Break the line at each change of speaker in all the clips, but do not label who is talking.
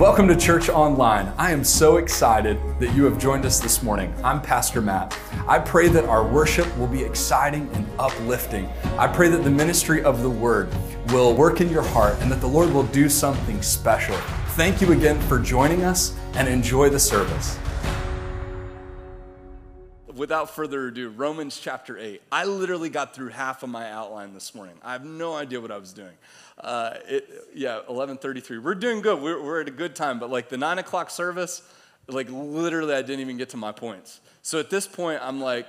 Welcome to Church Online. I am so excited that you have joined us this morning. I'm Pastor Matt. I pray that our worship will be exciting and uplifting. I pray that the ministry of the Word will work in your heart and that the Lord will do something special. Thank you again for joining us and enjoy the service. Without further ado, Romans chapter 8. I literally got through half of my outline this morning. I have no idea what I was doing. Uh, it, yeah, 11:33. We're doing good. We're, we're at a good time. But like the nine o'clock service, like literally, I didn't even get to my points. So at this point, I'm like,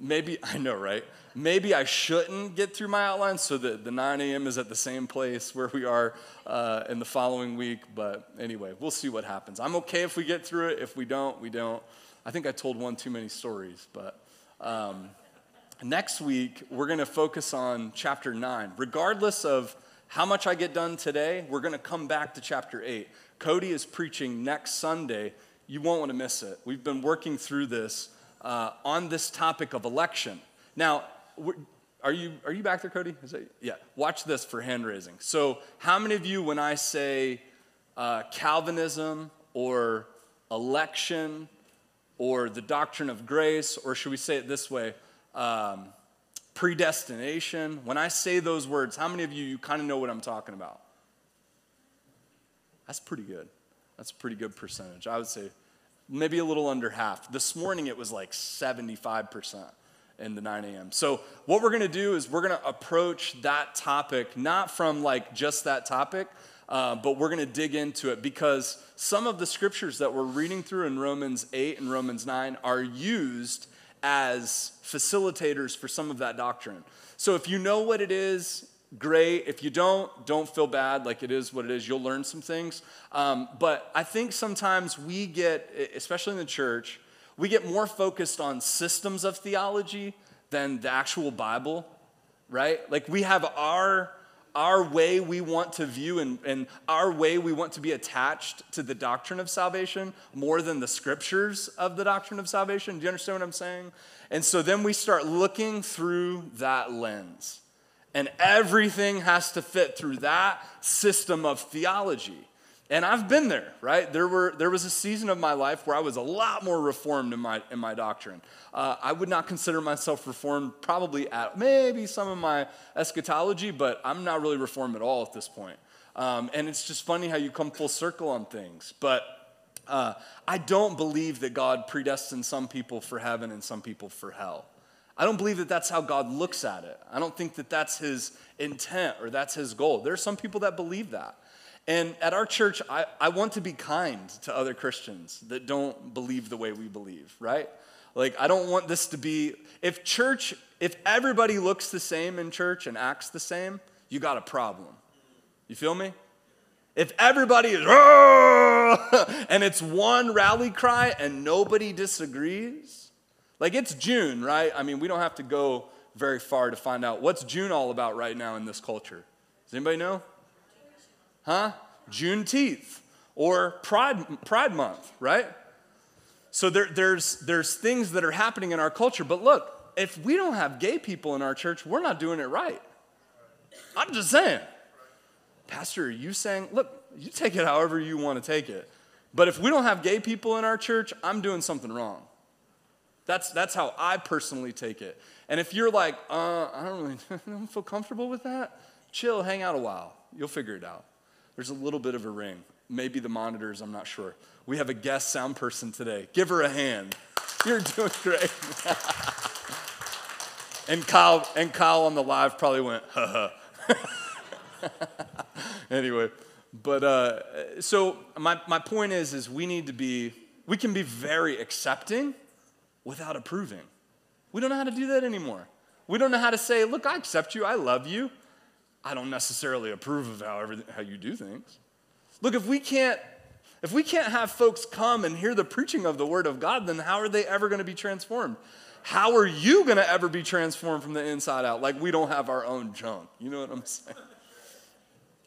maybe I know, right? Maybe I shouldn't get through my outline so that the 9 a.m. is at the same place where we are uh, in the following week. But anyway, we'll see what happens. I'm okay if we get through it. If we don't, we don't. I think I told one too many stories, but. Um, next week, we're going to focus on chapter 9. Regardless of how much I get done today, we're going to come back to chapter 8. Cody is preaching next Sunday. You won't want to miss it. We've been working through this uh, on this topic of election. Now, are you, are you back there, Cody? That, yeah. Watch this for hand raising. So, how many of you, when I say uh, Calvinism or election or the doctrine of grace, or should we say it this way? Um, predestination. When I say those words, how many of you, you kind of know what I'm talking about? That's pretty good. That's a pretty good percentage. I would say maybe a little under half. This morning it was like 75% in the 9 a.m. So, what we're going to do is we're going to approach that topic not from like just that topic, uh, but we're going to dig into it because some of the scriptures that we're reading through in Romans 8 and Romans 9 are used as facilitators for some of that doctrine. So if you know what it is, great. If you don't, don't feel bad. Like it is what it is. You'll learn some things. Um, but I think sometimes we get, especially in the church, we get more focused on systems of theology than the actual Bible, right? Like we have our our way we want to view and, and our way we want to be attached to the doctrine of salvation more than the scriptures of the doctrine of salvation. Do you understand what I'm saying? And so then we start looking through that lens. And everything has to fit through that system of theology. And I've been there, right? There, were, there was a season of my life where I was a lot more reformed in my, in my doctrine. Uh, I would not consider myself reformed, probably at maybe some of my eschatology, but I'm not really reformed at all at this point. Um, and it's just funny how you come full circle on things. But uh, I don't believe that God predestined some people for heaven and some people for hell. I don't believe that that's how God looks at it. I don't think that that's his intent or that's his goal. There are some people that believe that. And at our church, I, I want to be kind to other Christians that don't believe the way we believe, right? Like, I don't want this to be, if church, if everybody looks the same in church and acts the same, you got a problem. You feel me? If everybody is, and it's one rally cry and nobody disagrees, like it's June, right? I mean, we don't have to go very far to find out what's June all about right now in this culture. Does anybody know? Huh? Juneteenth or Pride, Pride Month, right? So there, there's, there's things that are happening in our culture. But look, if we don't have gay people in our church, we're not doing it right. I'm just saying. Pastor, are you saying, look, you take it however you want to take it. But if we don't have gay people in our church, I'm doing something wrong. That's, that's how I personally take it. And if you're like, uh, I don't really I don't feel comfortable with that, chill, hang out a while. You'll figure it out. There's a little bit of a ring. Maybe the monitors, I'm not sure. We have a guest sound person today. Give her a hand. You're doing great. and Kyle and Kyle on the live probably went, ha ha. anyway, but uh, so my, my point is is we need to be we can be very accepting without approving. We don't know how to do that anymore. We don't know how to say, look, I accept you, I love you. I don't necessarily approve of how, how you do things. Look, if we can't if we can't have folks come and hear the preaching of the word of God, then how are they ever going to be transformed? How are you going to ever be transformed from the inside out? Like we don't have our own junk. You know what I'm saying?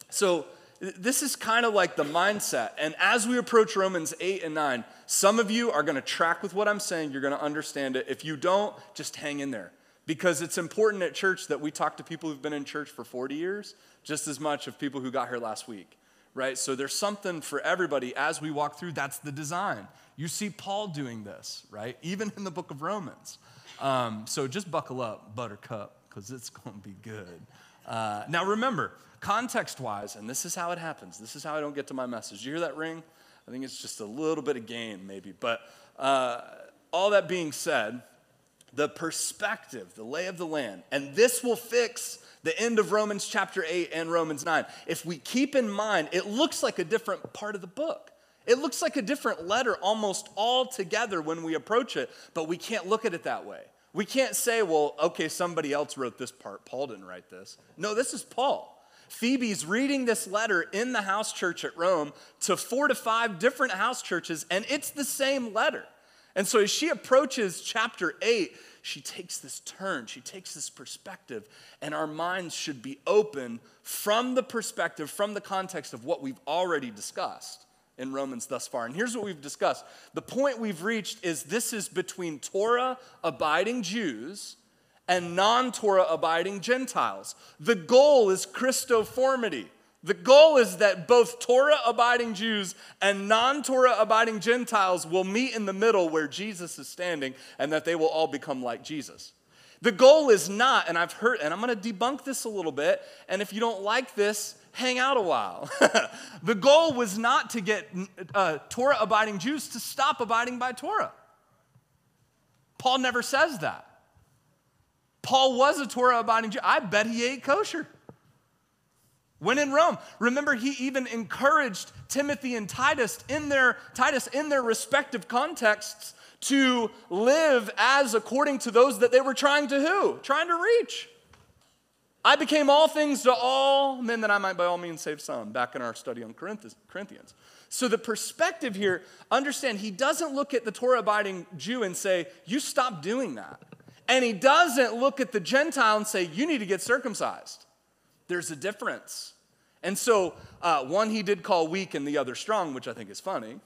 So, this is kind of like the mindset. And as we approach Romans 8 and 9, some of you are going to track with what I'm saying. You're going to understand it. If you don't, just hang in there. Because it's important at church that we talk to people who've been in church for 40 years just as much of people who got here last week right? So there's something for everybody as we walk through. That's the design. You see Paul doing this, right? Even in the book of Romans. Um, so just buckle up, buttercup, because it's going to be good. Uh, now remember, context wise, and this is how it happens. This is how I don't get to my message. You hear that ring? I think it's just a little bit of game maybe. But uh, all that being said, the perspective, the lay of the land, and this will fix the end of Romans chapter 8 and Romans 9. If we keep in mind, it looks like a different part of the book. It looks like a different letter almost all together when we approach it, but we can't look at it that way. We can't say, well, okay, somebody else wrote this part. Paul didn't write this. No, this is Paul. Phoebe's reading this letter in the house church at Rome to four to five different house churches, and it's the same letter. And so as she approaches chapter 8, she takes this turn, she takes this perspective, and our minds should be open from the perspective, from the context of what we've already discussed in Romans thus far. And here's what we've discussed the point we've reached is this is between Torah abiding Jews and non Torah abiding Gentiles. The goal is Christoformity. The goal is that both Torah abiding Jews and non Torah abiding Gentiles will meet in the middle where Jesus is standing and that they will all become like Jesus. The goal is not, and I've heard, and I'm going to debunk this a little bit, and if you don't like this, hang out a while. the goal was not to get uh, Torah abiding Jews to stop abiding by Torah. Paul never says that. Paul was a Torah abiding Jew. I bet he ate kosher. When in Rome, remember he even encouraged Timothy and Titus in their Titus in their respective contexts to live as according to those that they were trying to who? Trying to reach. I became all things to all men that I might by all means save some, back in our study on Corinthians. So the perspective here, understand, he doesn't look at the Torah abiding Jew and say, You stop doing that. And he doesn't look at the Gentile and say, You need to get circumcised. There's a difference. And so, uh, one he did call weak and the other strong, which I think is funny.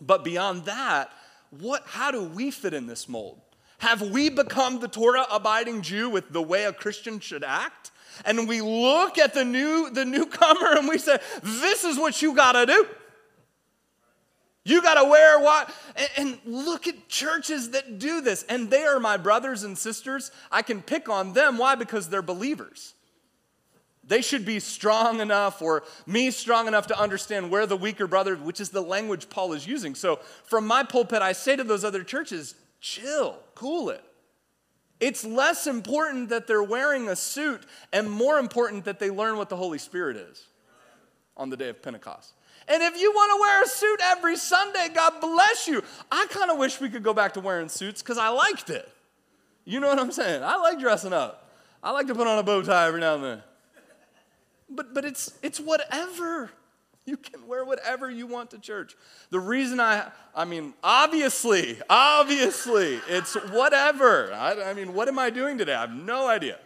But beyond that, what, how do we fit in this mold? Have we become the Torah abiding Jew with the way a Christian should act? And we look at the new the newcomer and we say, "This is what you got to do." You got to wear what? And, look at churches that do this. And they are my brothers and sisters. I can pick on them. Why? Because they're believers. They should be strong enough, or me strong enough to understand where the weaker brother, which is the language Paul is using. So from my pulpit, I say to those other churches, chill, cool it. It's less important that they're wearing a suit and more important that they learn what the Holy Spirit is on the day of Pentecost. And if you want to wear a suit every Sunday, God bless you. I kind of wish we could go back to wearing suits because I liked it. You know what I'm saying? I like dressing up. I like to put on a bow tie every now and then. But, but it's, it's whatever. You can wear whatever you want to church. The reason I, I mean, obviously, obviously, it's whatever. I, I mean, what am I doing today? I have no idea.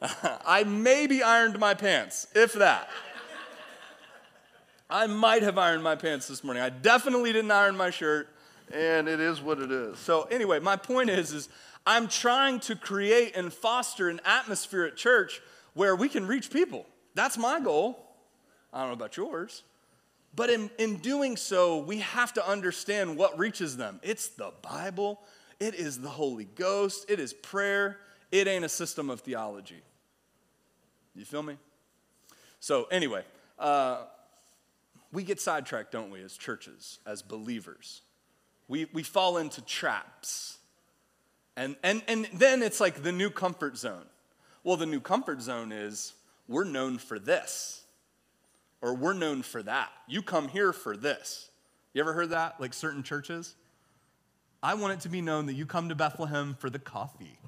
I maybe ironed my pants, if that. I might have ironed my pants this morning. I definitely didn't iron my shirt, and it is what it is. So anyway, my point is, is I'm trying to create and foster an atmosphere at church where we can reach people. That's my goal. I don't know about yours. But in, in doing so, we have to understand what reaches them. It's the Bible, it is the Holy Ghost, it is prayer, it ain't a system of theology. You feel me? So, anyway, uh, we get sidetracked, don't we, as churches, as believers? We, we fall into traps. And, and, and then it's like the new comfort zone. Well, the new comfort zone is we're known for this, or we're known for that. You come here for this. You ever heard that? Like certain churches? I want it to be known that you come to Bethlehem for the coffee.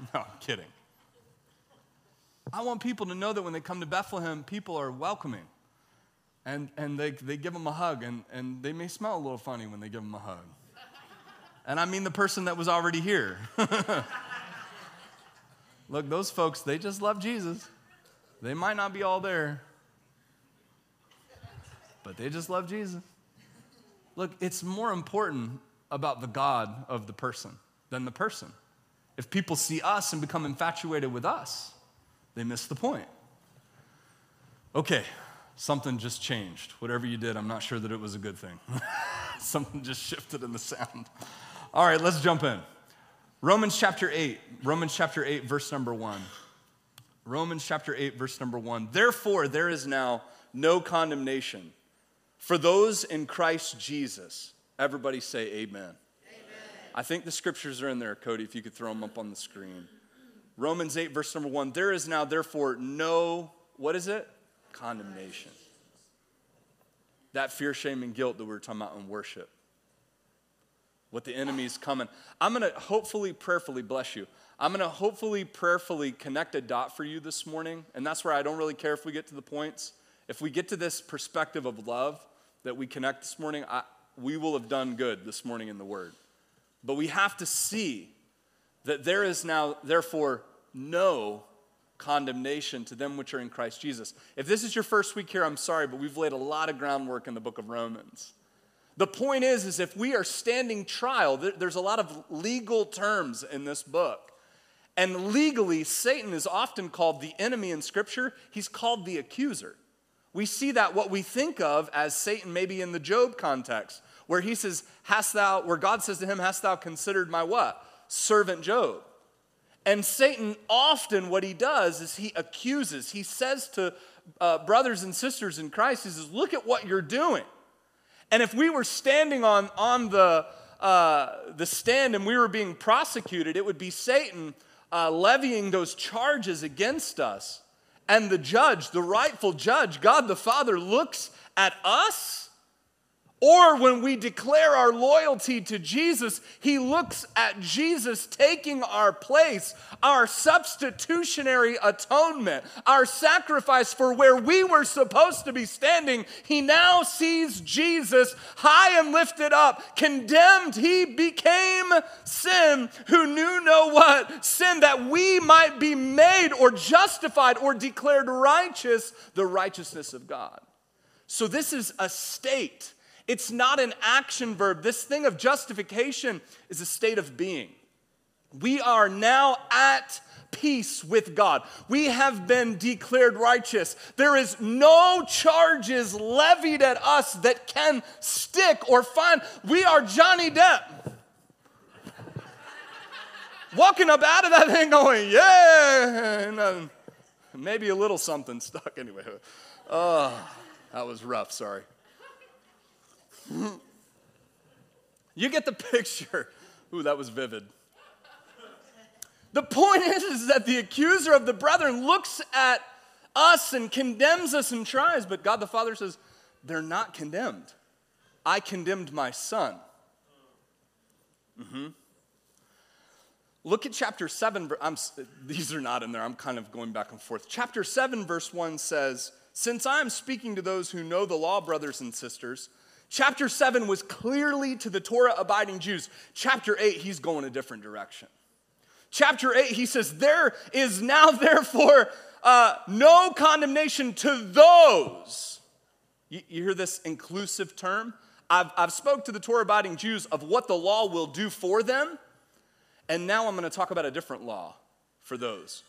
no, I'm kidding. I want people to know that when they come to Bethlehem, people are welcoming. And, and they, they give them a hug, and, and they may smell a little funny when they give them a hug. And I mean the person that was already here. Look, those folks, they just love Jesus. They might not be all there, but they just love Jesus. Look, it's more important about the God of the person than the person. If people see us and become infatuated with us, they miss the point. Okay, something just changed. Whatever you did, I'm not sure that it was a good thing. something just shifted in the sound. All right, let's jump in. Romans chapter 8, Romans chapter 8, verse number 1. Romans chapter 8, verse number 1. Therefore, there is now no condemnation for those in Christ Jesus. Everybody say amen. amen. I think the scriptures are in there, Cody, if you could throw them up on the screen. Romans 8, verse number 1. There is now, therefore, no, what is it? Condemnation. That fear, shame, and guilt that we were talking about in worship. What the enemy's coming. I'm going to hopefully, prayerfully bless you. I'm going to hopefully, prayerfully connect a dot for you this morning. And that's where I don't really care if we get to the points. If we get to this perspective of love that we connect this morning, I, we will have done good this morning in the Word. But we have to see that there is now, therefore, no condemnation to them which are in Christ Jesus. If this is your first week here, I'm sorry, but we've laid a lot of groundwork in the book of Romans. The point is, is if we are standing trial, there's a lot of legal terms in this book. And legally, Satan is often called the enemy in Scripture. He's called the accuser. We see that what we think of as Satan, maybe in the Job context, where he says, Hast thou, where God says to him, Hast thou considered my what? Servant Job. And Satan often, what he does is he accuses. He says to uh, brothers and sisters in Christ, he says, Look at what you're doing. And if we were standing on, on the, uh, the stand and we were being prosecuted, it would be Satan uh, levying those charges against us. And the judge, the rightful judge, God the Father, looks at us. Or when we declare our loyalty to Jesus, he looks at Jesus taking our place, our substitutionary atonement, our sacrifice for where we were supposed to be standing. He now sees Jesus high and lifted up, condemned. He became sin who knew no what? Sin that we might be made or justified or declared righteous, the righteousness of God. So this is a state. It's not an action verb. This thing of justification is a state of being. We are now at peace with God. We have been declared righteous. There is no charges levied at us that can stick or find. We are Johnny Depp. Walking up out of that thing going, yeah, and, uh, maybe a little something stuck anyway. Oh, that was rough, sorry. You get the picture. Ooh, that was vivid. The point is, is that the accuser of the brethren looks at us and condemns us and tries, but God the Father says, they're not condemned. I condemned my son. Mm-hmm. Look at chapter 7. I'm, these are not in there. I'm kind of going back and forth. Chapter 7, verse 1 says, Since I am speaking to those who know the law, brothers and sisters, Chapter 7 was clearly to the Torah abiding Jews. Chapter 8, he's going a different direction. Chapter 8, he says, There is now, therefore, uh, no condemnation to those. You, you hear this inclusive term? I've, I've spoke to the Torah abiding Jews of what the law will do for them, and now I'm going to talk about a different law for those.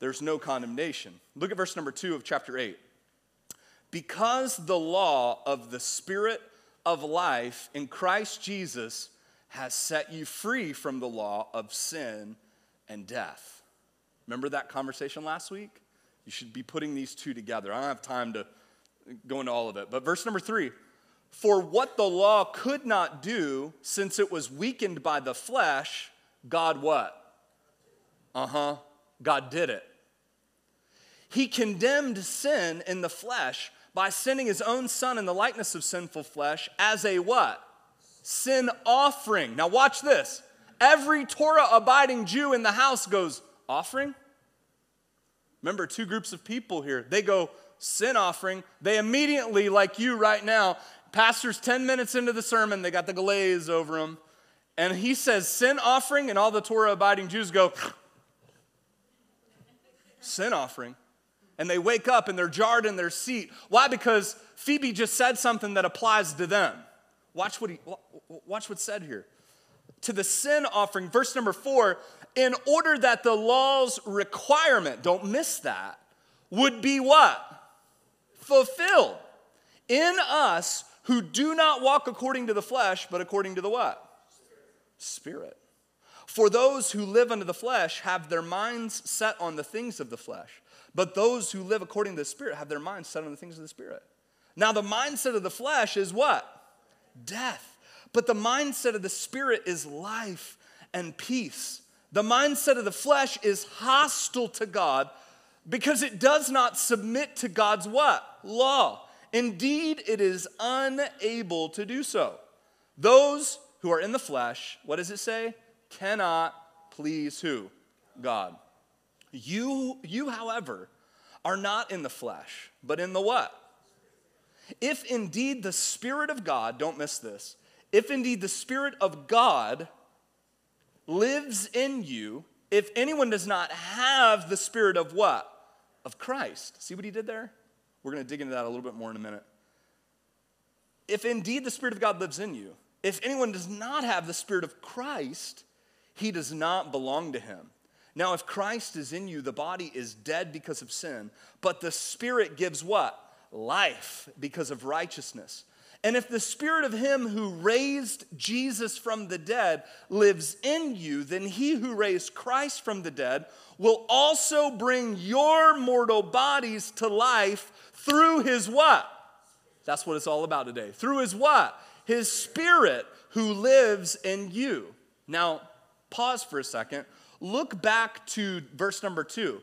There's no condemnation. Look at verse number 2 of chapter 8. Because the law of the Spirit of life in Christ Jesus has set you free from the law of sin and death. Remember that conversation last week? You should be putting these two together. I don't have time to go into all of it. But verse number three For what the law could not do, since it was weakened by the flesh, God what? Uh huh. God did it. He condemned sin in the flesh by sending his own son in the likeness of sinful flesh as a what? Sin offering. Now, watch this. Every Torah abiding Jew in the house goes, Offering? Remember, two groups of people here. They go, Sin offering. They immediately, like you right now, pastor's 10 minutes into the sermon, they got the glaze over them. And he says, Sin offering, and all the Torah abiding Jews go, Sin offering and they wake up and they're jarred in their seat. Why? Because Phoebe just said something that applies to them. Watch what he watch what's said here. To the sin offering, verse number 4, in order that the law's requirement, don't miss that, would be what? fulfilled in us who do not walk according to the flesh, but according to the what? Spirit. For those who live under the flesh have their minds set on the things of the flesh, but those who live according to the Spirit have their minds set on the things of the Spirit. Now, the mindset of the flesh is what? Death. But the mindset of the Spirit is life and peace. The mindset of the flesh is hostile to God because it does not submit to God's what? Law. Indeed, it is unable to do so. Those who are in the flesh, what does it say? Cannot please who? God. You, you, however, are not in the flesh, but in the what? If indeed the Spirit of God, don't miss this, if indeed the Spirit of God lives in you, if anyone does not have the Spirit of what? Of Christ. See what he did there? We're going to dig into that a little bit more in a minute. If indeed the Spirit of God lives in you, if anyone does not have the Spirit of Christ, he does not belong to him. Now, if Christ is in you, the body is dead because of sin, but the Spirit gives what? life because of righteousness. And if the spirit of him who raised Jesus from the dead lives in you, then he who raised Christ from the dead will also bring your mortal bodies to life through his what? That's what it's all about today. Through his what? His spirit who lives in you. Now, pause for a second. Look back to verse number two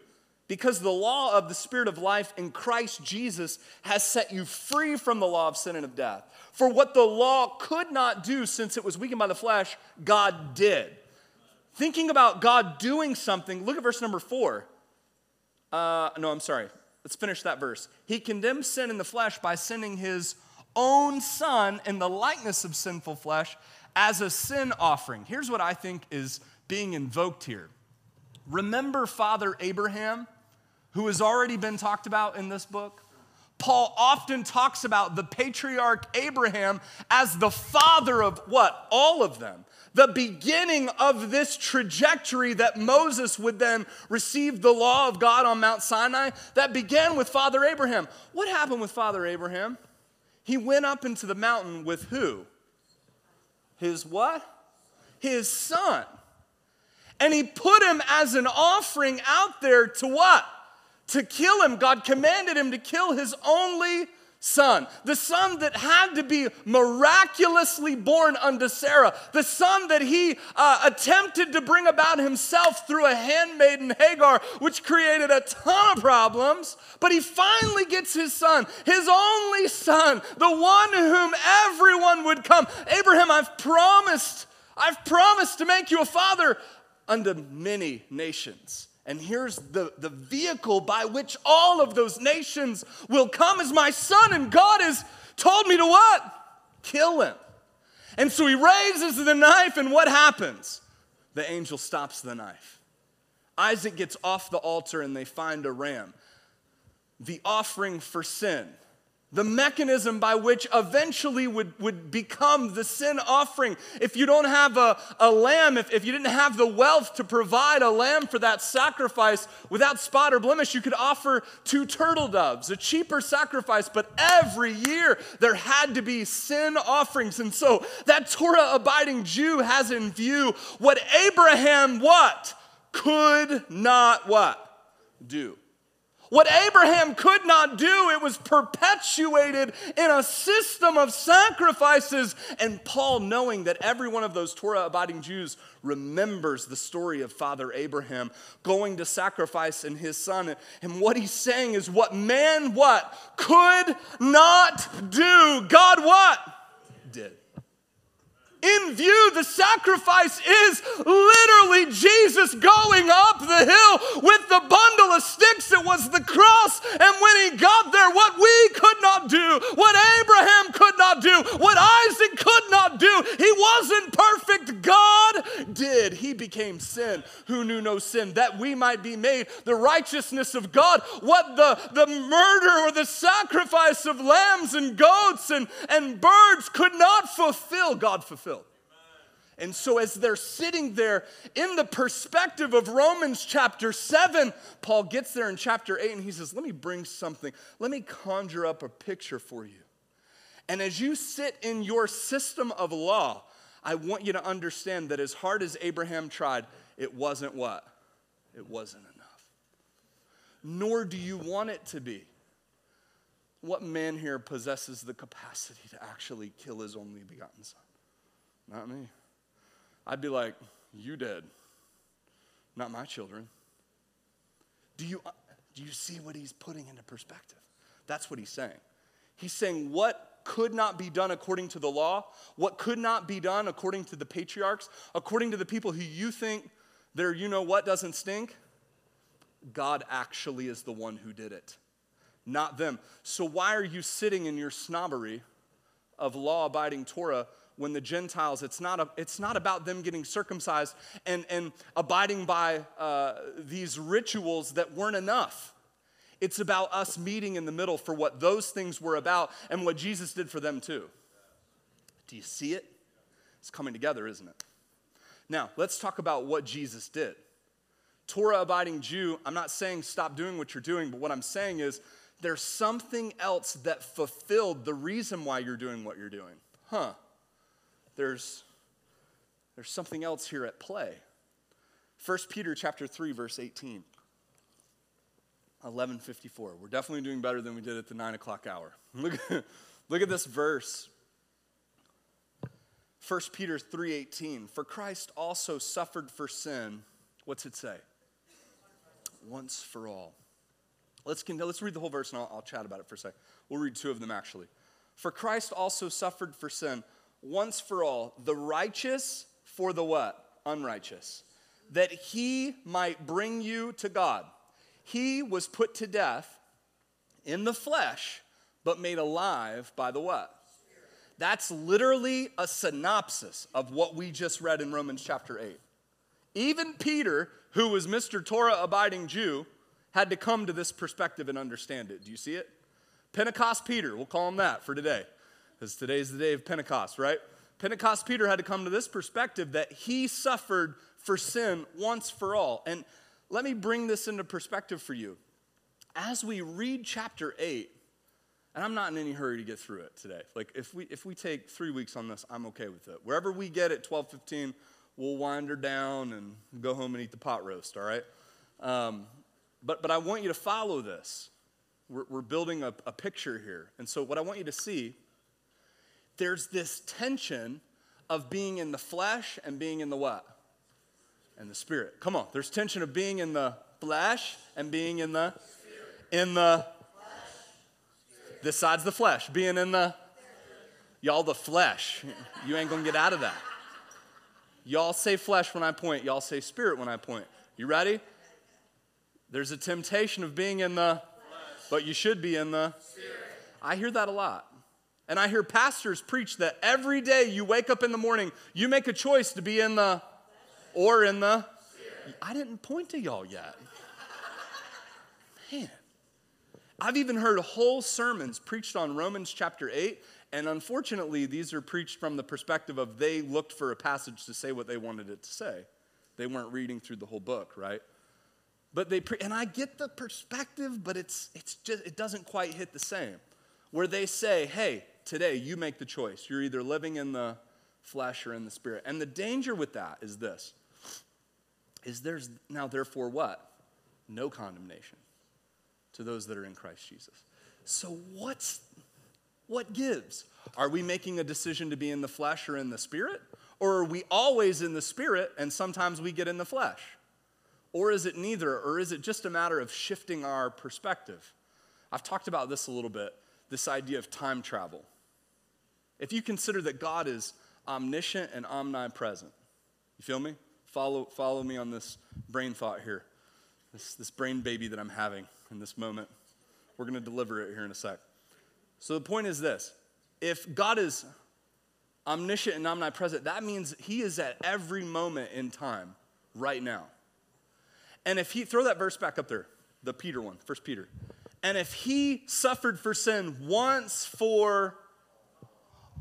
because the law of the Spirit of life in Christ Jesus has set you free from the law of sin and of death. For what the law could not do since it was weakened by the flesh, God did. Thinking about God doing something, look at verse number four. Uh, no, I'm sorry. Let's finish that verse. He condemned sin in the flesh by sending his own son in the likeness of sinful flesh as a sin offering. Here's what I think is being invoked here. Remember Father Abraham? who has already been talked about in this book. Paul often talks about the patriarch Abraham as the father of what? All of them. The beginning of this trajectory that Moses would then receive the law of God on Mount Sinai that began with Father Abraham. What happened with Father Abraham? He went up into the mountain with who? His what? His son. And he put him as an offering out there to what? to kill him. God commanded him to kill his only son, the son that had to be miraculously born unto Sarah, the son that he uh, attempted to bring about himself through a handmaiden Hagar, which created a ton of problems. But he finally gets his son, his only son, the one whom everyone would come. Abraham, I've promised, I've promised to make you a father unto many nations. And here's the, the vehicle by which all of those nations will come as my son, and God has told me to what? Kill him. And so he raises the knife, and what happens? The angel stops the knife. Isaac gets off the altar, and they find a ram, the offering for sin the mechanism by which eventually would, would become the sin offering. If you don't have a, a lamb, if, if you didn't have the wealth to provide a lamb for that sacrifice without spot or blemish, you could offer two turtle doves, a cheaper sacrifice. But every year there had to be sin offerings. And so that Torah abiding Jew has in view what Abraham what? Could not what? Do. What Abraham could not do, it was perpetuated in a system of sacrifices. And Paul, knowing that every one of those Torah abiding Jews remembers the story of Father Abraham going to sacrifice in his son. And what he's saying is what man what could not do, God what did in view, the sacrifice is literally Jesus going up the hill with the bundle of sticks. It was the cross. And when he got there, what we could not do, what Abraham could not do, what Isaac could not do, he wasn't perfect. God did. He became sin who knew no sin, that we might be made the righteousness of God. What the, the murder or the sacrifice of lambs and goats and, and birds could not fulfill, God fulfilled. And so, as they're sitting there in the perspective of Romans chapter 7, Paul gets there in chapter 8 and he says, Let me bring something, let me conjure up a picture for you. And as you sit in your system of law, I want you to understand that as hard as Abraham tried, it wasn't what? It wasn't enough. Nor do you want it to be. What man here possesses the capacity to actually kill his only begotten son? Not me. I'd be like, You did, not my children. Do you, uh, do you see what he's putting into perspective? That's what he's saying. He's saying, What could not be done according to the law, what could not be done according to the patriarchs, according to the people who you think their you know what doesn't stink, God actually is the one who did it, not them. So why are you sitting in your snobbery of law abiding Torah when the Gentiles, it's not, a, it's not about them getting circumcised and, and abiding by uh, these rituals that weren't enough. It's about us meeting in the middle for what those things were about and what Jesus did for them too. Do you see it? It's coming together, isn't it? Now, let's talk about what Jesus did. Torah abiding Jew, I'm not saying stop doing what you're doing, but what I'm saying is there's something else that fulfilled the reason why you're doing what you're doing. Huh there's, there's something else here at play. 1 Peter chapter 3, verse 18. 1154. We're definitely doing better than we did at the 9 o'clock hour. Look, look at this verse. 1 Peter 3:18 For Christ also suffered for sin. What's it say? Once for all. Let's, let's read the whole verse and I'll, I'll chat about it for a second. We'll read two of them actually. For Christ also suffered for sin once for all, the righteous for the what? Unrighteous. That he might bring you to God. He was put to death in the flesh, but made alive by the what? That's literally a synopsis of what we just read in Romans chapter 8. Even Peter, who was Mr. Torah abiding Jew, had to come to this perspective and understand it. Do you see it? Pentecost Peter, we'll call him that for today because today's the day of Pentecost, right? Pentecost Peter had to come to this perspective that he suffered for sin once for all. And let me bring this into perspective for you. As we read chapter 8, and I'm not in any hurry to get through it today. Like if we if we take 3 weeks on this, I'm okay with it. Wherever we get at 12:15, we'll wind her down and go home and eat the pot roast, all right? Um, but, but I want you to follow this. We're, we're building a, a picture here. And so, what I want you to see there's this tension of being in the flesh and being in the what? And the spirit. Come on, there's tension of being in the flesh and being in the in the this side's the flesh, being in the y'all the flesh. You ain't gonna get out of that. Y'all say flesh when I point, y'all say spirit when I point. You ready? There's a temptation of being in the flesh. but you should be in the spirit. I hear that a lot. And I hear pastors preach that every day you wake up in the morning, you make a choice to be in the or in the. I didn't point to y'all yet. Man. I've even heard whole sermons preached on Romans chapter 8, and unfortunately, these are preached from the perspective of they looked for a passage to say what they wanted it to say. They weren't reading through the whole book, right? But they pre- and I get the perspective, but it's it's just it doesn't quite hit the same. Where they say, "Hey, today you make the choice. You're either living in the flesh or in the spirit. And the danger with that is this is there's now therefore what? No condemnation to those that are in Christ Jesus. So what's what gives? Are we making a decision to be in the flesh or in the spirit? Or are we always in the spirit and sometimes we get in the flesh? Or is it neither? Or is it just a matter of shifting our perspective? I've talked about this a little bit this idea of time travel. If you consider that God is omniscient and omnipresent, you feel me? Follow, follow me on this brain thought here, this, this brain baby that I'm having in this moment. We're going to deliver it here in a sec. So the point is this if God is omniscient and omnipresent, that means he is at every moment in time right now. And if he, throw that verse back up there, the Peter one, First Peter. And if he suffered for sin once for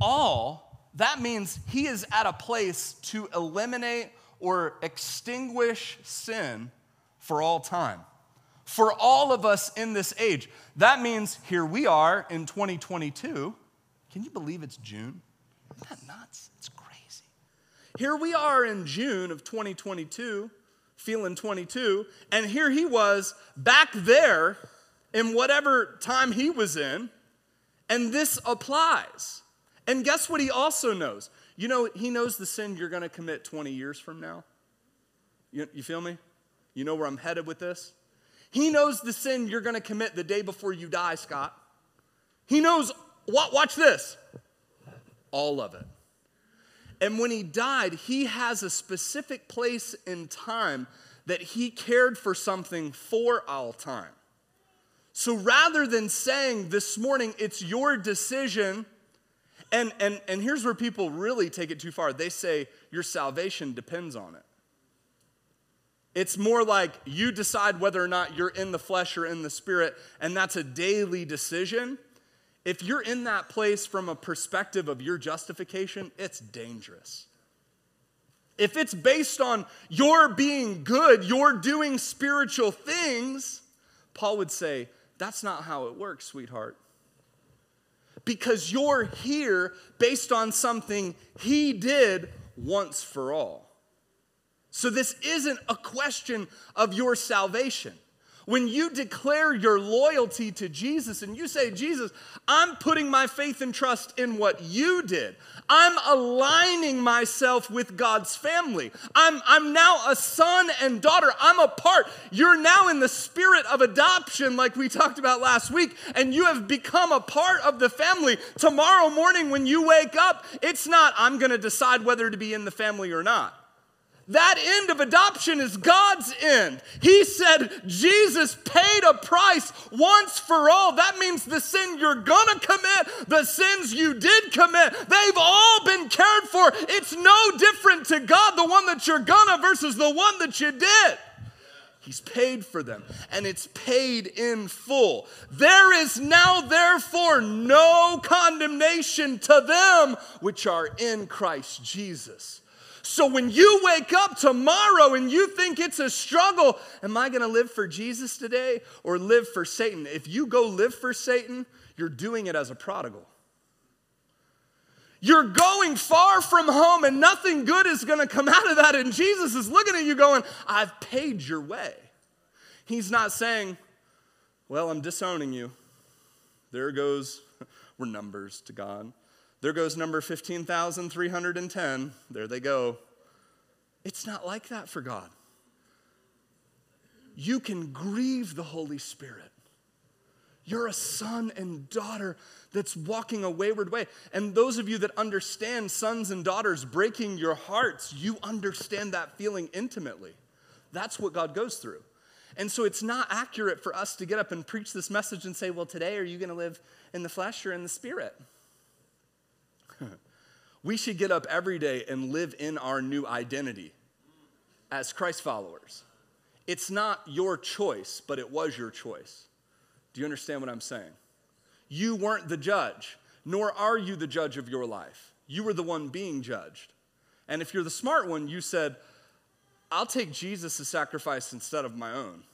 all, that means he is at a place to eliminate or extinguish sin for all time. For all of us in this age. That means here we are in 2022. Can you believe it's June? Isn't that nuts? It's crazy. Here we are in June of 2022, feeling 22, and here he was back there in whatever time he was in, and this applies. And guess what he also knows? You know, he knows the sin you're going to commit 20 years from now. You, you feel me? You know where I'm headed with this? He knows the sin you're going to commit the day before you die, Scott. He knows, what? watch this, all of it. And when he died, he has a specific place in time that he cared for something for all time. So rather than saying this morning, it's your decision, and, and, and here's where people really take it too far they say your salvation depends on it. It's more like you decide whether or not you're in the flesh or in the spirit, and that's a daily decision. If you're in that place from a perspective of your justification, it's dangerous. If it's based on your being good, you're doing spiritual things, Paul would say, that's not how it works, sweetheart. Because you're here based on something he did once for all. So, this isn't a question of your salvation. When you declare your loyalty to Jesus and you say, Jesus, I'm putting my faith and trust in what you did. I'm aligning myself with God's family. I'm, I'm now a son and daughter. I'm a part. You're now in the spirit of adoption, like we talked about last week, and you have become a part of the family. Tomorrow morning, when you wake up, it's not, I'm going to decide whether to be in the family or not. That end of adoption is God's end. He said Jesus paid a price once for all. That means the sin you're gonna commit, the sins you did commit, they've all been cared for. It's no different to God, the one that you're gonna versus the one that you did. He's paid for them, and it's paid in full. There is now, therefore, no condemnation to them which are in Christ Jesus. So when you wake up tomorrow and you think it's a struggle, am I going to live for Jesus today or live for Satan? If you go live for Satan, you're doing it as a prodigal. You're going far from home and nothing good is going to come out of that. And Jesus is looking at you going, I've paid your way. He's not saying, Well, I'm disowning you. There goes, we're numbers to God. There goes number 15,310. There they go. It's not like that for God. You can grieve the Holy Spirit. You're a son and daughter that's walking a wayward way. And those of you that understand sons and daughters breaking your hearts, you understand that feeling intimately. That's what God goes through. And so it's not accurate for us to get up and preach this message and say, well, today are you going to live in the flesh or in the spirit? we should get up every day and live in our new identity as Christ followers. It's not your choice, but it was your choice. Do you understand what I'm saying? You weren't the judge, nor are you the judge of your life. You were the one being judged. And if you're the smart one, you said, I'll take Jesus' sacrifice instead of my own.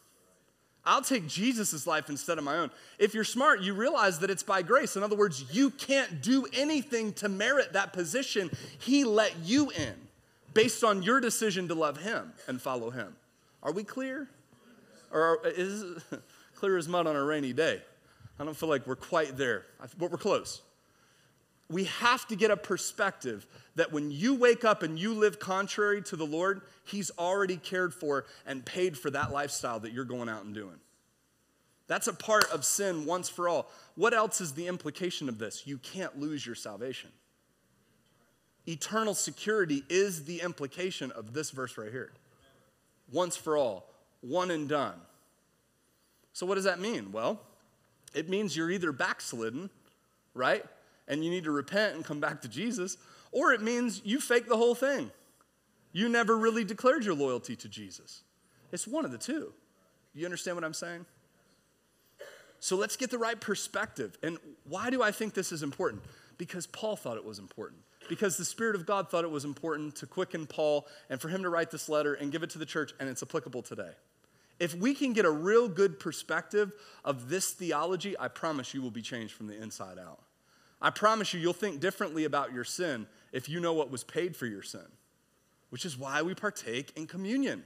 I'll take Jesus' life instead of my own. If you're smart, you realize that it's by grace. In other words, you can't do anything to merit that position. He let you in based on your decision to love Him and follow Him. Are we clear? Or is clear as mud on a rainy day? I don't feel like we're quite there, but we're close. We have to get a perspective that when you wake up and you live contrary to the Lord, He's already cared for and paid for that lifestyle that you're going out and doing. That's a part of sin once for all. What else is the implication of this? You can't lose your salvation. Eternal security is the implication of this verse right here. Once for all, one and done. So, what does that mean? Well, it means you're either backslidden, right? And you need to repent and come back to Jesus, or it means you fake the whole thing. You never really declared your loyalty to Jesus. It's one of the two. You understand what I'm saying? So let's get the right perspective. And why do I think this is important? Because Paul thought it was important. Because the Spirit of God thought it was important to quicken Paul and for him to write this letter and give it to the church, and it's applicable today. If we can get a real good perspective of this theology, I promise you will be changed from the inside out. I promise you, you'll think differently about your sin if you know what was paid for your sin, which is why we partake in communion.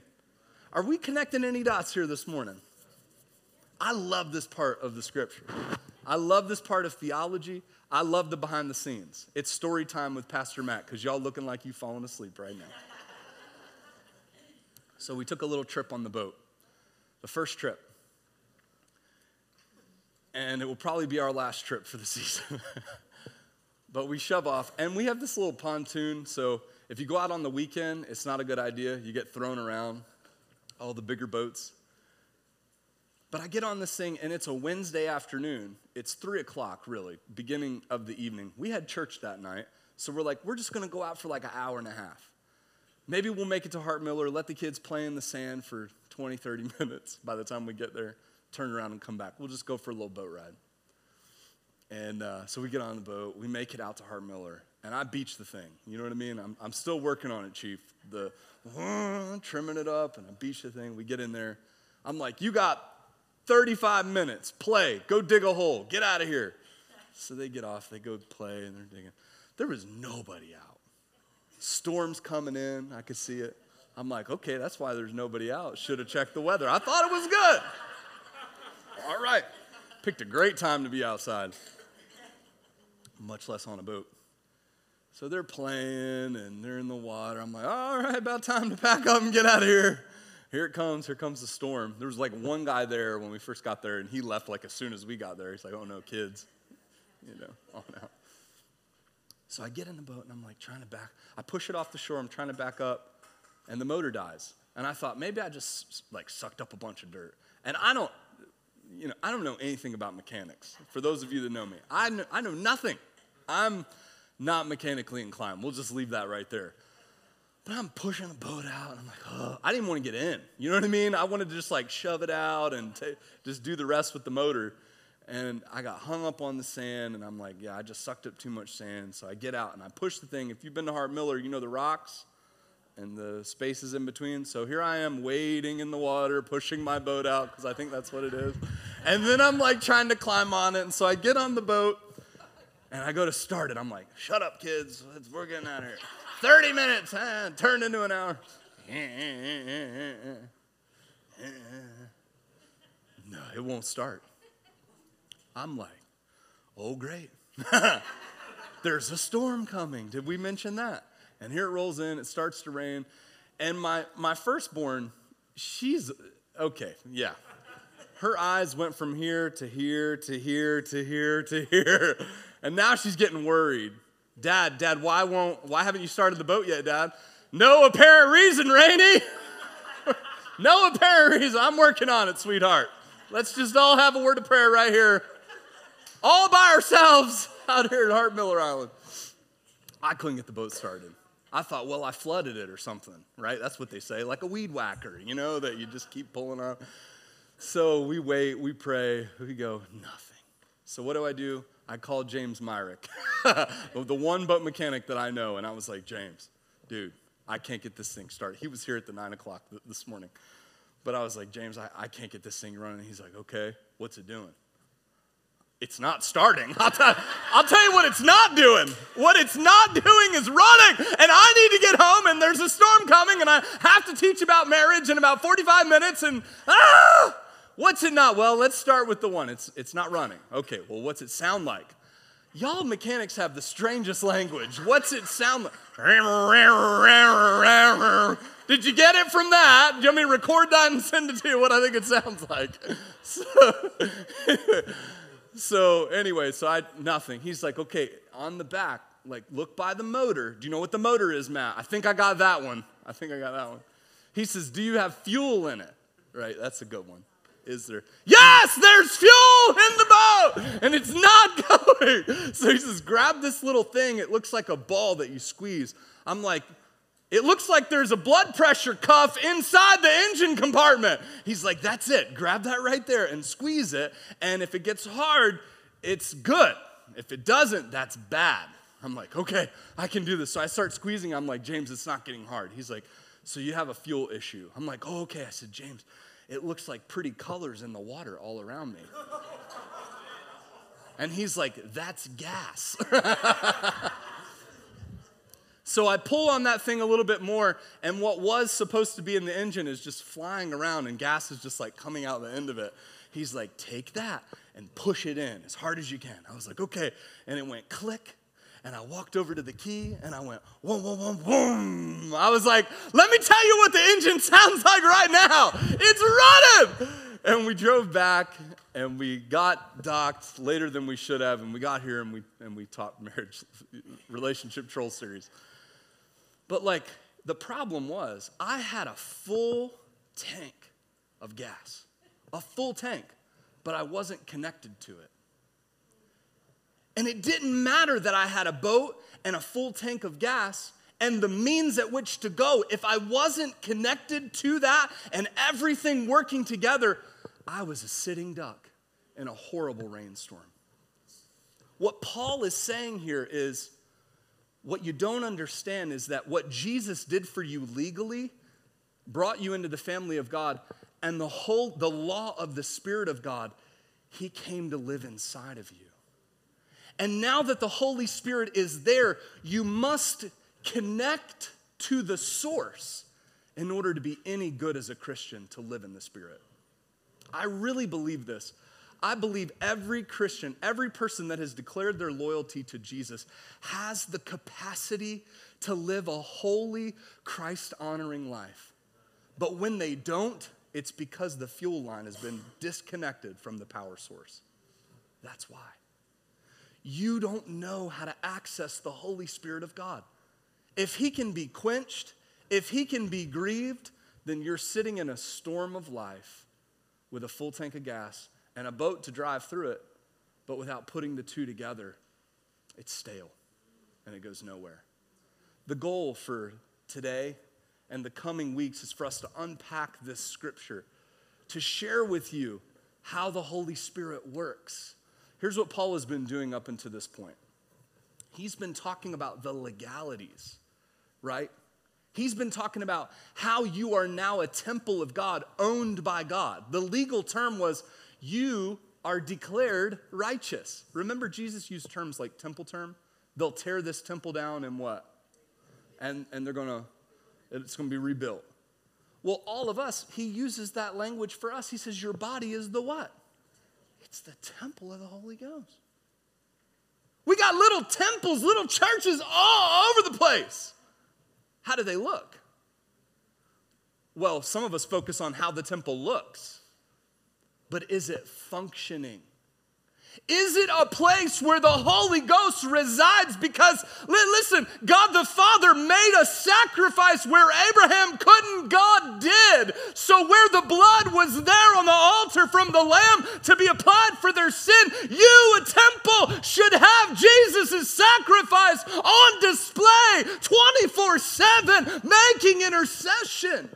Are we connecting any dots here this morning? I love this part of the scripture. I love this part of theology. I love the behind the scenes. It's story time with Pastor Matt because y'all looking like you falling asleep right now. so we took a little trip on the boat, the first trip. And it will probably be our last trip for the season. but we shove off, and we have this little pontoon. So if you go out on the weekend, it's not a good idea. You get thrown around, all the bigger boats. But I get on this thing, and it's a Wednesday afternoon. It's three o'clock, really, beginning of the evening. We had church that night, so we're like, we're just gonna go out for like an hour and a half. Maybe we'll make it to Hart Miller, let the kids play in the sand for 20, 30 minutes by the time we get there, turn around and come back. We'll just go for a little boat ride. And uh, so we get on the boat, we make it out to Hart Miller, and I beach the thing. You know what I mean? I'm, I'm still working on it, Chief. The uh, trimming it up, and I beach the thing. We get in there. I'm like, you got 35 minutes, play, go dig a hole, get out of here. So they get off, they go play, and they're digging. There was nobody out. Storm's coming in, I could see it. I'm like, okay, that's why there's nobody out. Should have checked the weather. I thought it was good. All right. Picked a great time to be outside, much less on a boat. So they're playing and they're in the water. I'm like, all right, about time to pack up and get out of here here it comes, here comes the storm. There was like one guy there when we first got there, and he left like as soon as we got there. He's like, oh no, kids, you know, on out. So I get in the boat and I'm like trying to back, I push it off the shore, I'm trying to back up, and the motor dies. And I thought maybe I just like sucked up a bunch of dirt. And I don't, you know, I don't know anything about mechanics. For those of you that know me, I know, I know nothing. I'm not mechanically inclined. We'll just leave that right there. But I'm pushing the boat out, and I'm like, oh, I didn't want to get in. You know what I mean? I wanted to just like shove it out and t- just do the rest with the motor. And I got hung up on the sand, and I'm like, yeah, I just sucked up too much sand. So I get out and I push the thing. If you've been to Hart Miller, you know the rocks and the spaces in between. So here I am wading in the water, pushing my boat out, because I think that's what it is. And then I'm like trying to climb on it. And so I get on the boat, and I go to start it. I'm like, shut up, kids. We're getting out of here. 30 minutes, huh? turned into an hour. No, it won't start. I'm like, oh, great. There's a storm coming. Did we mention that? And here it rolls in, it starts to rain. And my, my firstborn, she's okay, yeah. Her eyes went from here to here to here to here to here. And now she's getting worried Dad, Dad, why won't why haven't you started the boat yet, Dad? No apparent reason, Rainey. no apparent reason. I'm working on it, sweetheart. Let's just all have a word of prayer right here. All by ourselves out here at Hart Miller Island. I couldn't get the boat started. I thought, well, I flooded it or something, right? That's what they say, like a weed whacker, you know, that you just keep pulling up. So we wait, we pray, we go, nothing. So what do I do? I call James Myrick, the one boat mechanic that I know, and I was like, James, dude, I can't get this thing started. He was here at the nine o'clock th- this morning. But I was like, James, I, I can't get this thing running. He's like, okay, what's it doing? It's not starting. I'll, t- I'll tell you what it's not doing. What it's not doing is running. And I need to get home, and there's a storm coming, and I have to teach about marriage in about 45 minutes, and ah! What's it not? Well, let's start with the one. It's, it's not running. Okay, well, what's it sound like? Y'all mechanics have the strangest language. What's it sound like? Did you get it from that? Want me record that and send it to you what I think it sounds like? So, so anyway, so I, nothing. He's like, okay, on the back, like, look by the motor. Do you know what the motor is, Matt? I think I got that one. I think I got that one. He says, do you have fuel in it? Right, that's a good one is there? Yes, there's fuel in the boat, and it's not going. So he says, grab this little thing. It looks like a ball that you squeeze. I'm like, it looks like there's a blood pressure cuff inside the engine compartment. He's like, that's it. Grab that right there and squeeze it. And if it gets hard, it's good. If it doesn't, that's bad. I'm like, okay, I can do this. So I start squeezing. I'm like, James, it's not getting hard. He's like, so you have a fuel issue. I'm like, oh, okay. I said, James, it looks like pretty colors in the water all around me. And he's like, that's gas. so I pull on that thing a little bit more, and what was supposed to be in the engine is just flying around, and gas is just like coming out the end of it. He's like, take that and push it in as hard as you can. I was like, okay. And it went click. And I walked over to the key and I went, whoa, whoa, whoa, boom. I was like, let me tell you what the engine sounds like right now. It's running. And we drove back and we got docked later than we should have. And we got here and we, and we taught marriage, relationship troll series. But like, the problem was, I had a full tank of gas, a full tank but I wasn't connected to it. And it didn't matter that I had a boat and a full tank of gas and the means at which to go. If I wasn't connected to that and everything working together, I was a sitting duck in a horrible rainstorm. What Paul is saying here is what you don't understand is that what Jesus did for you legally brought you into the family of God and the whole the law of the spirit of God, he came to live inside of you. And now that the Holy Spirit is there, you must connect to the source in order to be any good as a Christian to live in the Spirit. I really believe this. I believe every Christian, every person that has declared their loyalty to Jesus has the capacity to live a holy, Christ honoring life. But when they don't, it's because the fuel line has been disconnected from the power source. That's why. You don't know how to access the Holy Spirit of God. If He can be quenched, if He can be grieved, then you're sitting in a storm of life with a full tank of gas and a boat to drive through it, but without putting the two together, it's stale and it goes nowhere. The goal for today and the coming weeks is for us to unpack this scripture, to share with you how the Holy Spirit works. Here's what Paul has been doing up until this point he's been talking about the legalities, right? He's been talking about how you are now a temple of God, owned by God. The legal term was you are declared righteous. Remember, Jesus used terms like temple term? They'll tear this temple down and what? And, and they're to it's to be rebuilt. Well, all of us, he uses that language for us. He says, Your body is the what? It's the temple of the Holy Ghost. We got little temples, little churches all over the place. How do they look? Well, some of us focus on how the temple looks, but is it functioning? Is it a place where the Holy Ghost resides? Because, listen, God the Father made a sacrifice where Abraham couldn't, God did. So, where the blood was there on the altar from the Lamb to be applied for their sin, you, a temple, should have Jesus' sacrifice on display 24 7, making intercession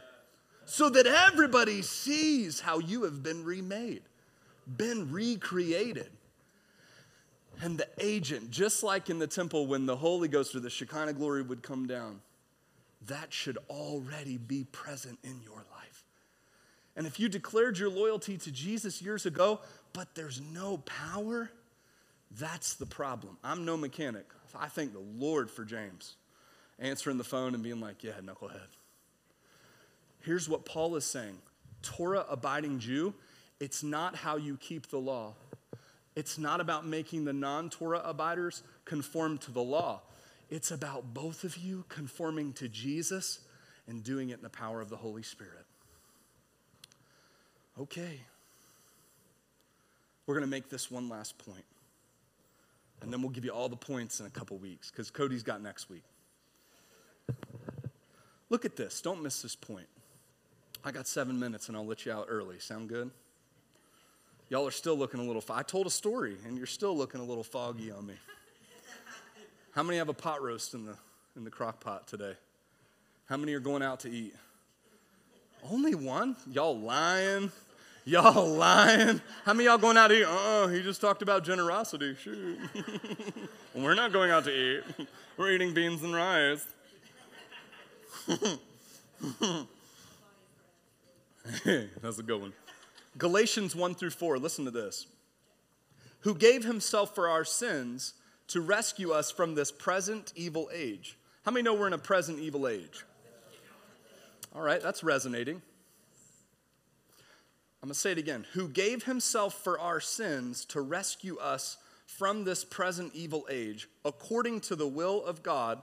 so that everybody sees how you have been remade, been recreated and the agent, just like in the temple when the Holy Ghost or the Shekinah glory would come down, that should already be present in your life. And if you declared your loyalty to Jesus years ago, but there's no power, that's the problem. I'm no mechanic. I thank the Lord for James answering the phone and being like, yeah, knucklehead. Here's what Paul is saying Torah abiding Jew, it's not how you keep the law, it's not about making the non Torah abiders conform to the law. It's about both of you conforming to Jesus and doing it in the power of the Holy Spirit. Okay. We're going to make this one last point. And then we'll give you all the points in a couple weeks because Cody's got next week. Look at this. Don't miss this point. I got seven minutes and I'll let you out early. Sound good? Y'all are still looking a little, I told a story and you're still looking a little foggy on me. How many have a pot roast in the, in the crock pot today? How many are going out to eat? Only one? Y'all lying? Y'all lying? How many y'all going out to eat? Oh, he just talked about generosity. Shoot. We're not going out to eat. We're eating beans and rice. That's a good one. Galatians 1 through 4, listen to this. Who gave himself for our sins to rescue us from this present evil age. How many know we're in a present evil age? All right, that's resonating. I'm going to say it again. Who gave himself for our sins to rescue us from this present evil age, according to the will of God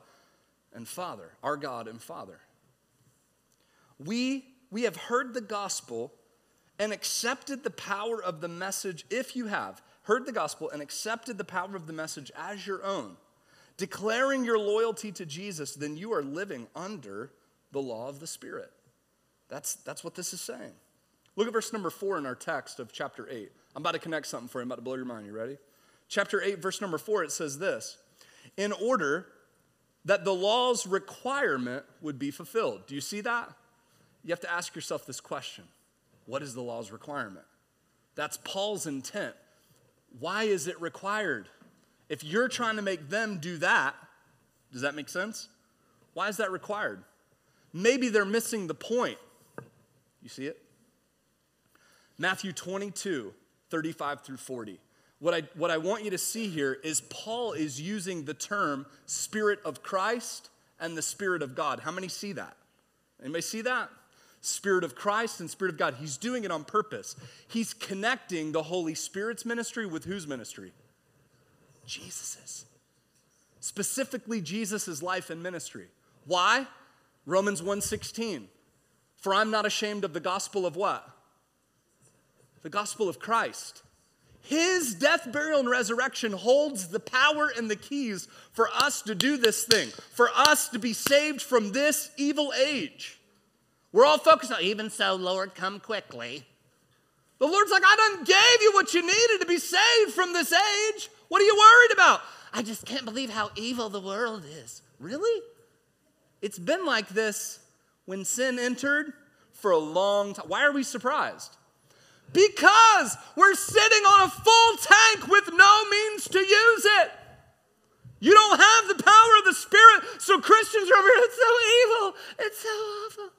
and Father, our God and Father. We, we have heard the gospel and accepted the power of the message, if you have heard the gospel and accepted the power of the message as your own, declaring your loyalty to Jesus, then you are living under the law of the Spirit. That's, that's what this is saying. Look at verse number four in our text of chapter 8. I'm about to connect something for you. I'm about to blow your mind. You ready? Chapter 8, verse number 4, it says this In order that the law's requirement would be fulfilled. Do you see that? You have to ask yourself this question What is the law's requirement? That's Paul's intent. Why is it required? If you're trying to make them do that, does that make sense? Why is that required? Maybe they're missing the point. You see it? Matthew 22, 35 through 40. What I, what I want you to see here is Paul is using the term Spirit of Christ and the Spirit of God. How many see that? Anybody see that? Spirit of Christ and Spirit of God. He's doing it on purpose. He's connecting the Holy Spirit's ministry with whose ministry? Jesus's. Specifically Jesus's life and ministry. Why? Romans 1:16. For I'm not ashamed of the gospel of what? the gospel of Christ. His death, burial, and resurrection holds the power and the keys for us to do this thing, for us to be saved from this evil age. We're all focused on, even so, Lord, come quickly. The Lord's like, I done gave you what you needed to be saved from this age. What are you worried about? I just can't believe how evil the world is. Really? It's been like this when sin entered for a long time. Why are we surprised? Because we're sitting on a full tank with no means to use it. You don't have the power of the Spirit, so Christians are over here, it's so evil, it's so awful.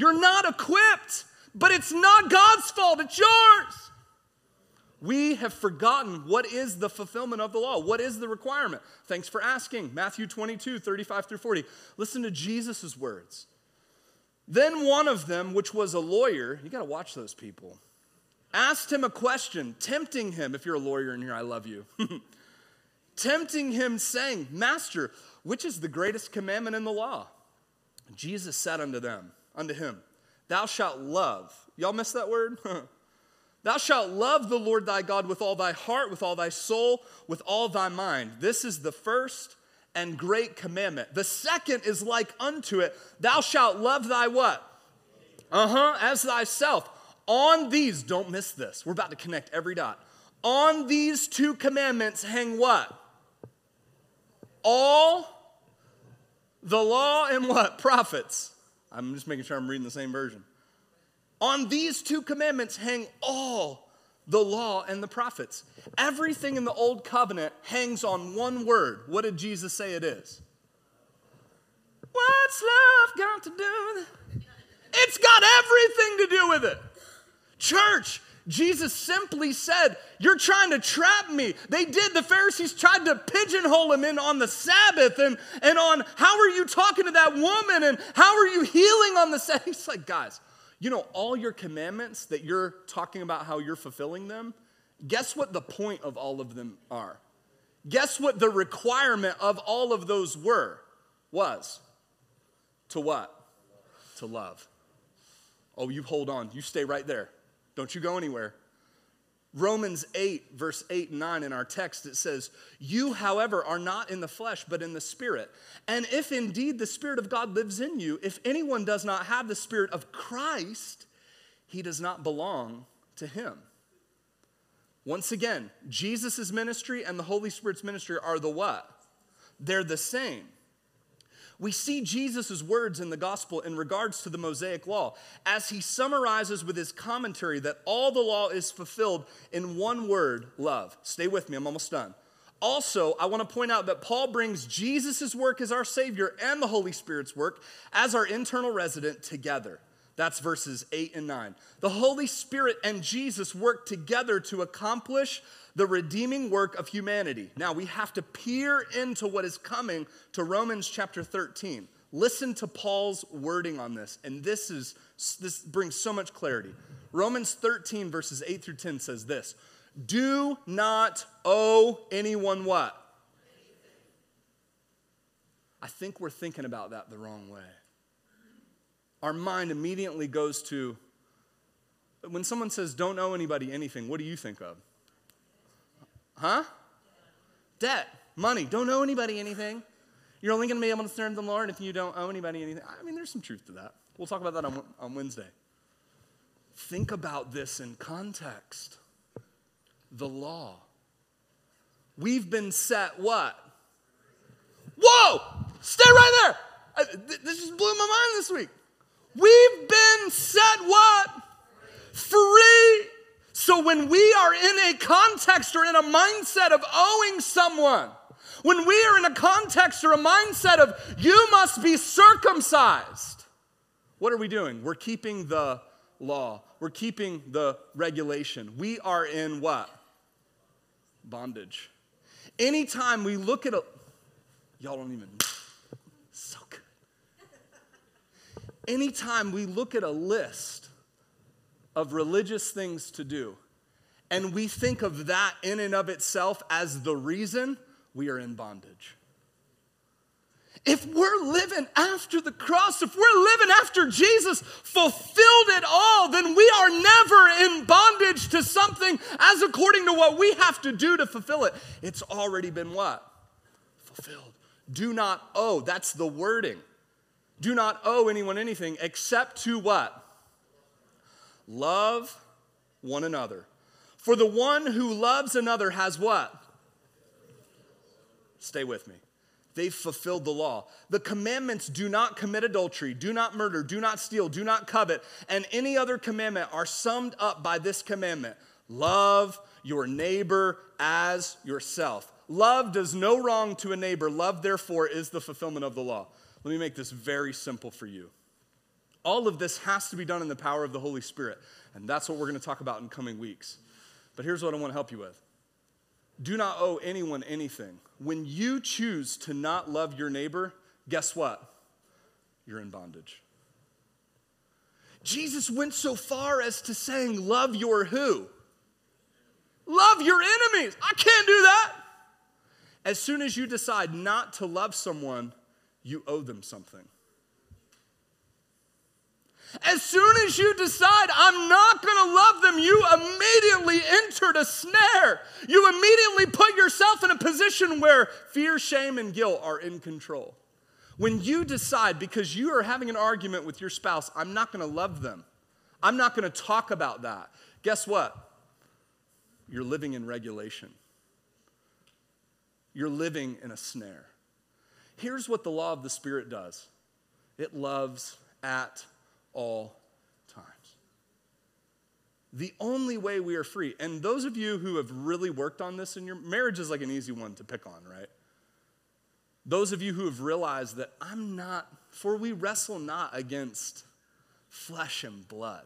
You're not equipped, but it's not God's fault, it's yours. We have forgotten what is the fulfillment of the law. What is the requirement? Thanks for asking. Matthew 22, 35 through 40. Listen to Jesus' words. Then one of them, which was a lawyer, you got to watch those people, asked him a question, tempting him. If you're a lawyer in here, I love you. tempting him, saying, Master, which is the greatest commandment in the law? Jesus said unto them, unto him, Thou shalt love. Y'all miss that word? Thou shalt love the Lord thy God with all thy heart, with all thy soul, with all thy mind. This is the first and great commandment. The second is like unto it, thou shalt love thy what? Uh-huh, as thyself. On these, don't miss this. We're about to connect every dot. On these two commandments hang what? All the law and what? Prophets. I'm just making sure I'm reading the same version. On these two commandments hang all the law and the prophets. Everything in the old covenant hangs on one word. What did Jesus say it is? What's love got to do with it? It's got everything to do with it. Church, Jesus simply said, You're trying to trap me. They did. The Pharisees tried to pigeonhole him in on the Sabbath and, and on how are you talking to that woman and how are you healing on the Sabbath. He's like, Guys, you know, all your commandments that you're talking about how you're fulfilling them, guess what the point of all of them are? Guess what the requirement of all of those were? Was to what? To love. Oh, you hold on. You stay right there. Don't you go anywhere. Romans 8, verse 8 and 9 in our text, it says, You, however, are not in the flesh, but in the Spirit. And if indeed the Spirit of God lives in you, if anyone does not have the Spirit of Christ, he does not belong to him. Once again, Jesus' ministry and the Holy Spirit's ministry are the what? They're the same. We see Jesus' words in the gospel in regards to the Mosaic law as he summarizes with his commentary that all the law is fulfilled in one word love. Stay with me, I'm almost done. Also, I want to point out that Paul brings Jesus' work as our Savior and the Holy Spirit's work as our internal resident together. That's verses 8 and 9. The Holy Spirit and Jesus work together to accomplish the redeeming work of humanity. Now, we have to peer into what is coming to Romans chapter 13. Listen to Paul's wording on this, and this is this brings so much clarity. Romans 13 verses 8 through 10 says this: Do not owe anyone what? I think we're thinking about that the wrong way. Our mind immediately goes to when someone says don't owe anybody anything, what do you think of? Huh? Debt, money. Don't owe anybody anything. You're only going to be able to serve the Lord if you don't owe anybody anything. I mean, there's some truth to that. We'll talk about that on, on Wednesday. Think about this in context. The law. We've been set what? Whoa! Stay right there. This just blew my mind this week. We've been set what? Free so when we are in a context or in a mindset of owing someone, when we are in a context or a mindset of you must be circumcised, what are we doing? We're keeping the law, we're keeping the regulation. We are in what? Bondage. Anytime we look at a, y'all don't even, so good. Anytime we look at a list of religious things to do, and we think of that in and of itself as the reason we are in bondage. If we're living after the cross, if we're living after Jesus fulfilled it all, then we are never in bondage to something as according to what we have to do to fulfill it. It's already been what? Fulfilled. Do not owe. That's the wording. Do not owe anyone anything except to what? Love one another. For the one who loves another has what? Stay with me. They've fulfilled the law. The commandments do not commit adultery, do not murder, do not steal, do not covet, and any other commandment are summed up by this commandment love your neighbor as yourself. Love does no wrong to a neighbor. Love, therefore, is the fulfillment of the law. Let me make this very simple for you. All of this has to be done in the power of the Holy Spirit. And that's what we're going to talk about in coming weeks. But here's what I want to help you with do not owe anyone anything. When you choose to not love your neighbor, guess what? You're in bondage. Jesus went so far as to saying, Love your who? Love your enemies. I can't do that. As soon as you decide not to love someone, you owe them something. As soon as you decide, I'm not going to love them, you immediately entered a snare. You immediately put yourself in a position where fear, shame, and guilt are in control. When you decide, because you are having an argument with your spouse, I'm not going to love them, I'm not going to talk about that, guess what? You're living in regulation. You're living in a snare. Here's what the law of the Spirit does it loves at all times. The only way we are free, and those of you who have really worked on this in your marriage is like an easy one to pick on, right? Those of you who have realized that I'm not, for we wrestle not against flesh and blood.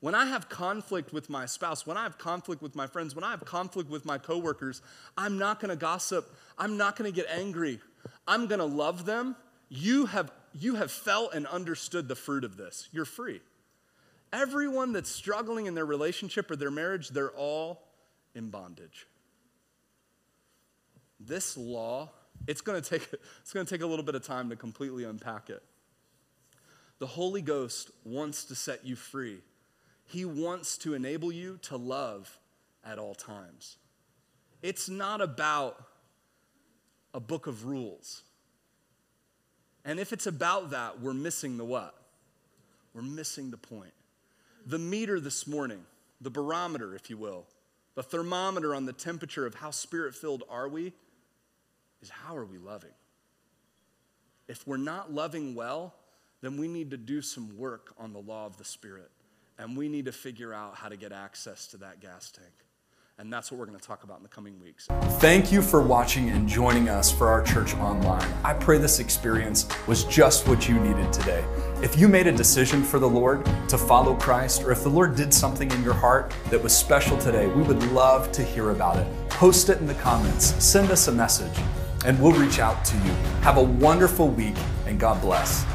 When I have conflict with my spouse, when I have conflict with my friends, when I have conflict with my coworkers, I'm not gonna gossip. I'm not gonna get angry. I'm gonna love them. You have you have felt and understood the fruit of this. You're free. Everyone that's struggling in their relationship or their marriage, they're all in bondage. This law, it's going to take it's going to take a little bit of time to completely unpack it. The Holy Ghost wants to set you free. He wants to enable you to love at all times. It's not about a book of rules. And if it's about that, we're missing the what? We're missing the point. The meter this morning, the barometer, if you will, the thermometer on the temperature of how spirit filled are we, is how are we loving? if we're not loving well, then we need to do some work on the law of the Spirit. And we need to figure out how to get access to that gas tank. And that's what we're going to talk about in the coming weeks.
Thank you for watching and joining us for our church online. I pray this experience was just what you needed today. If you made a decision for the Lord to follow Christ, or if the Lord did something in your heart that was special today, we would love to hear about it. Post it in the comments, send us a message, and we'll reach out to you. Have a wonderful week, and God bless.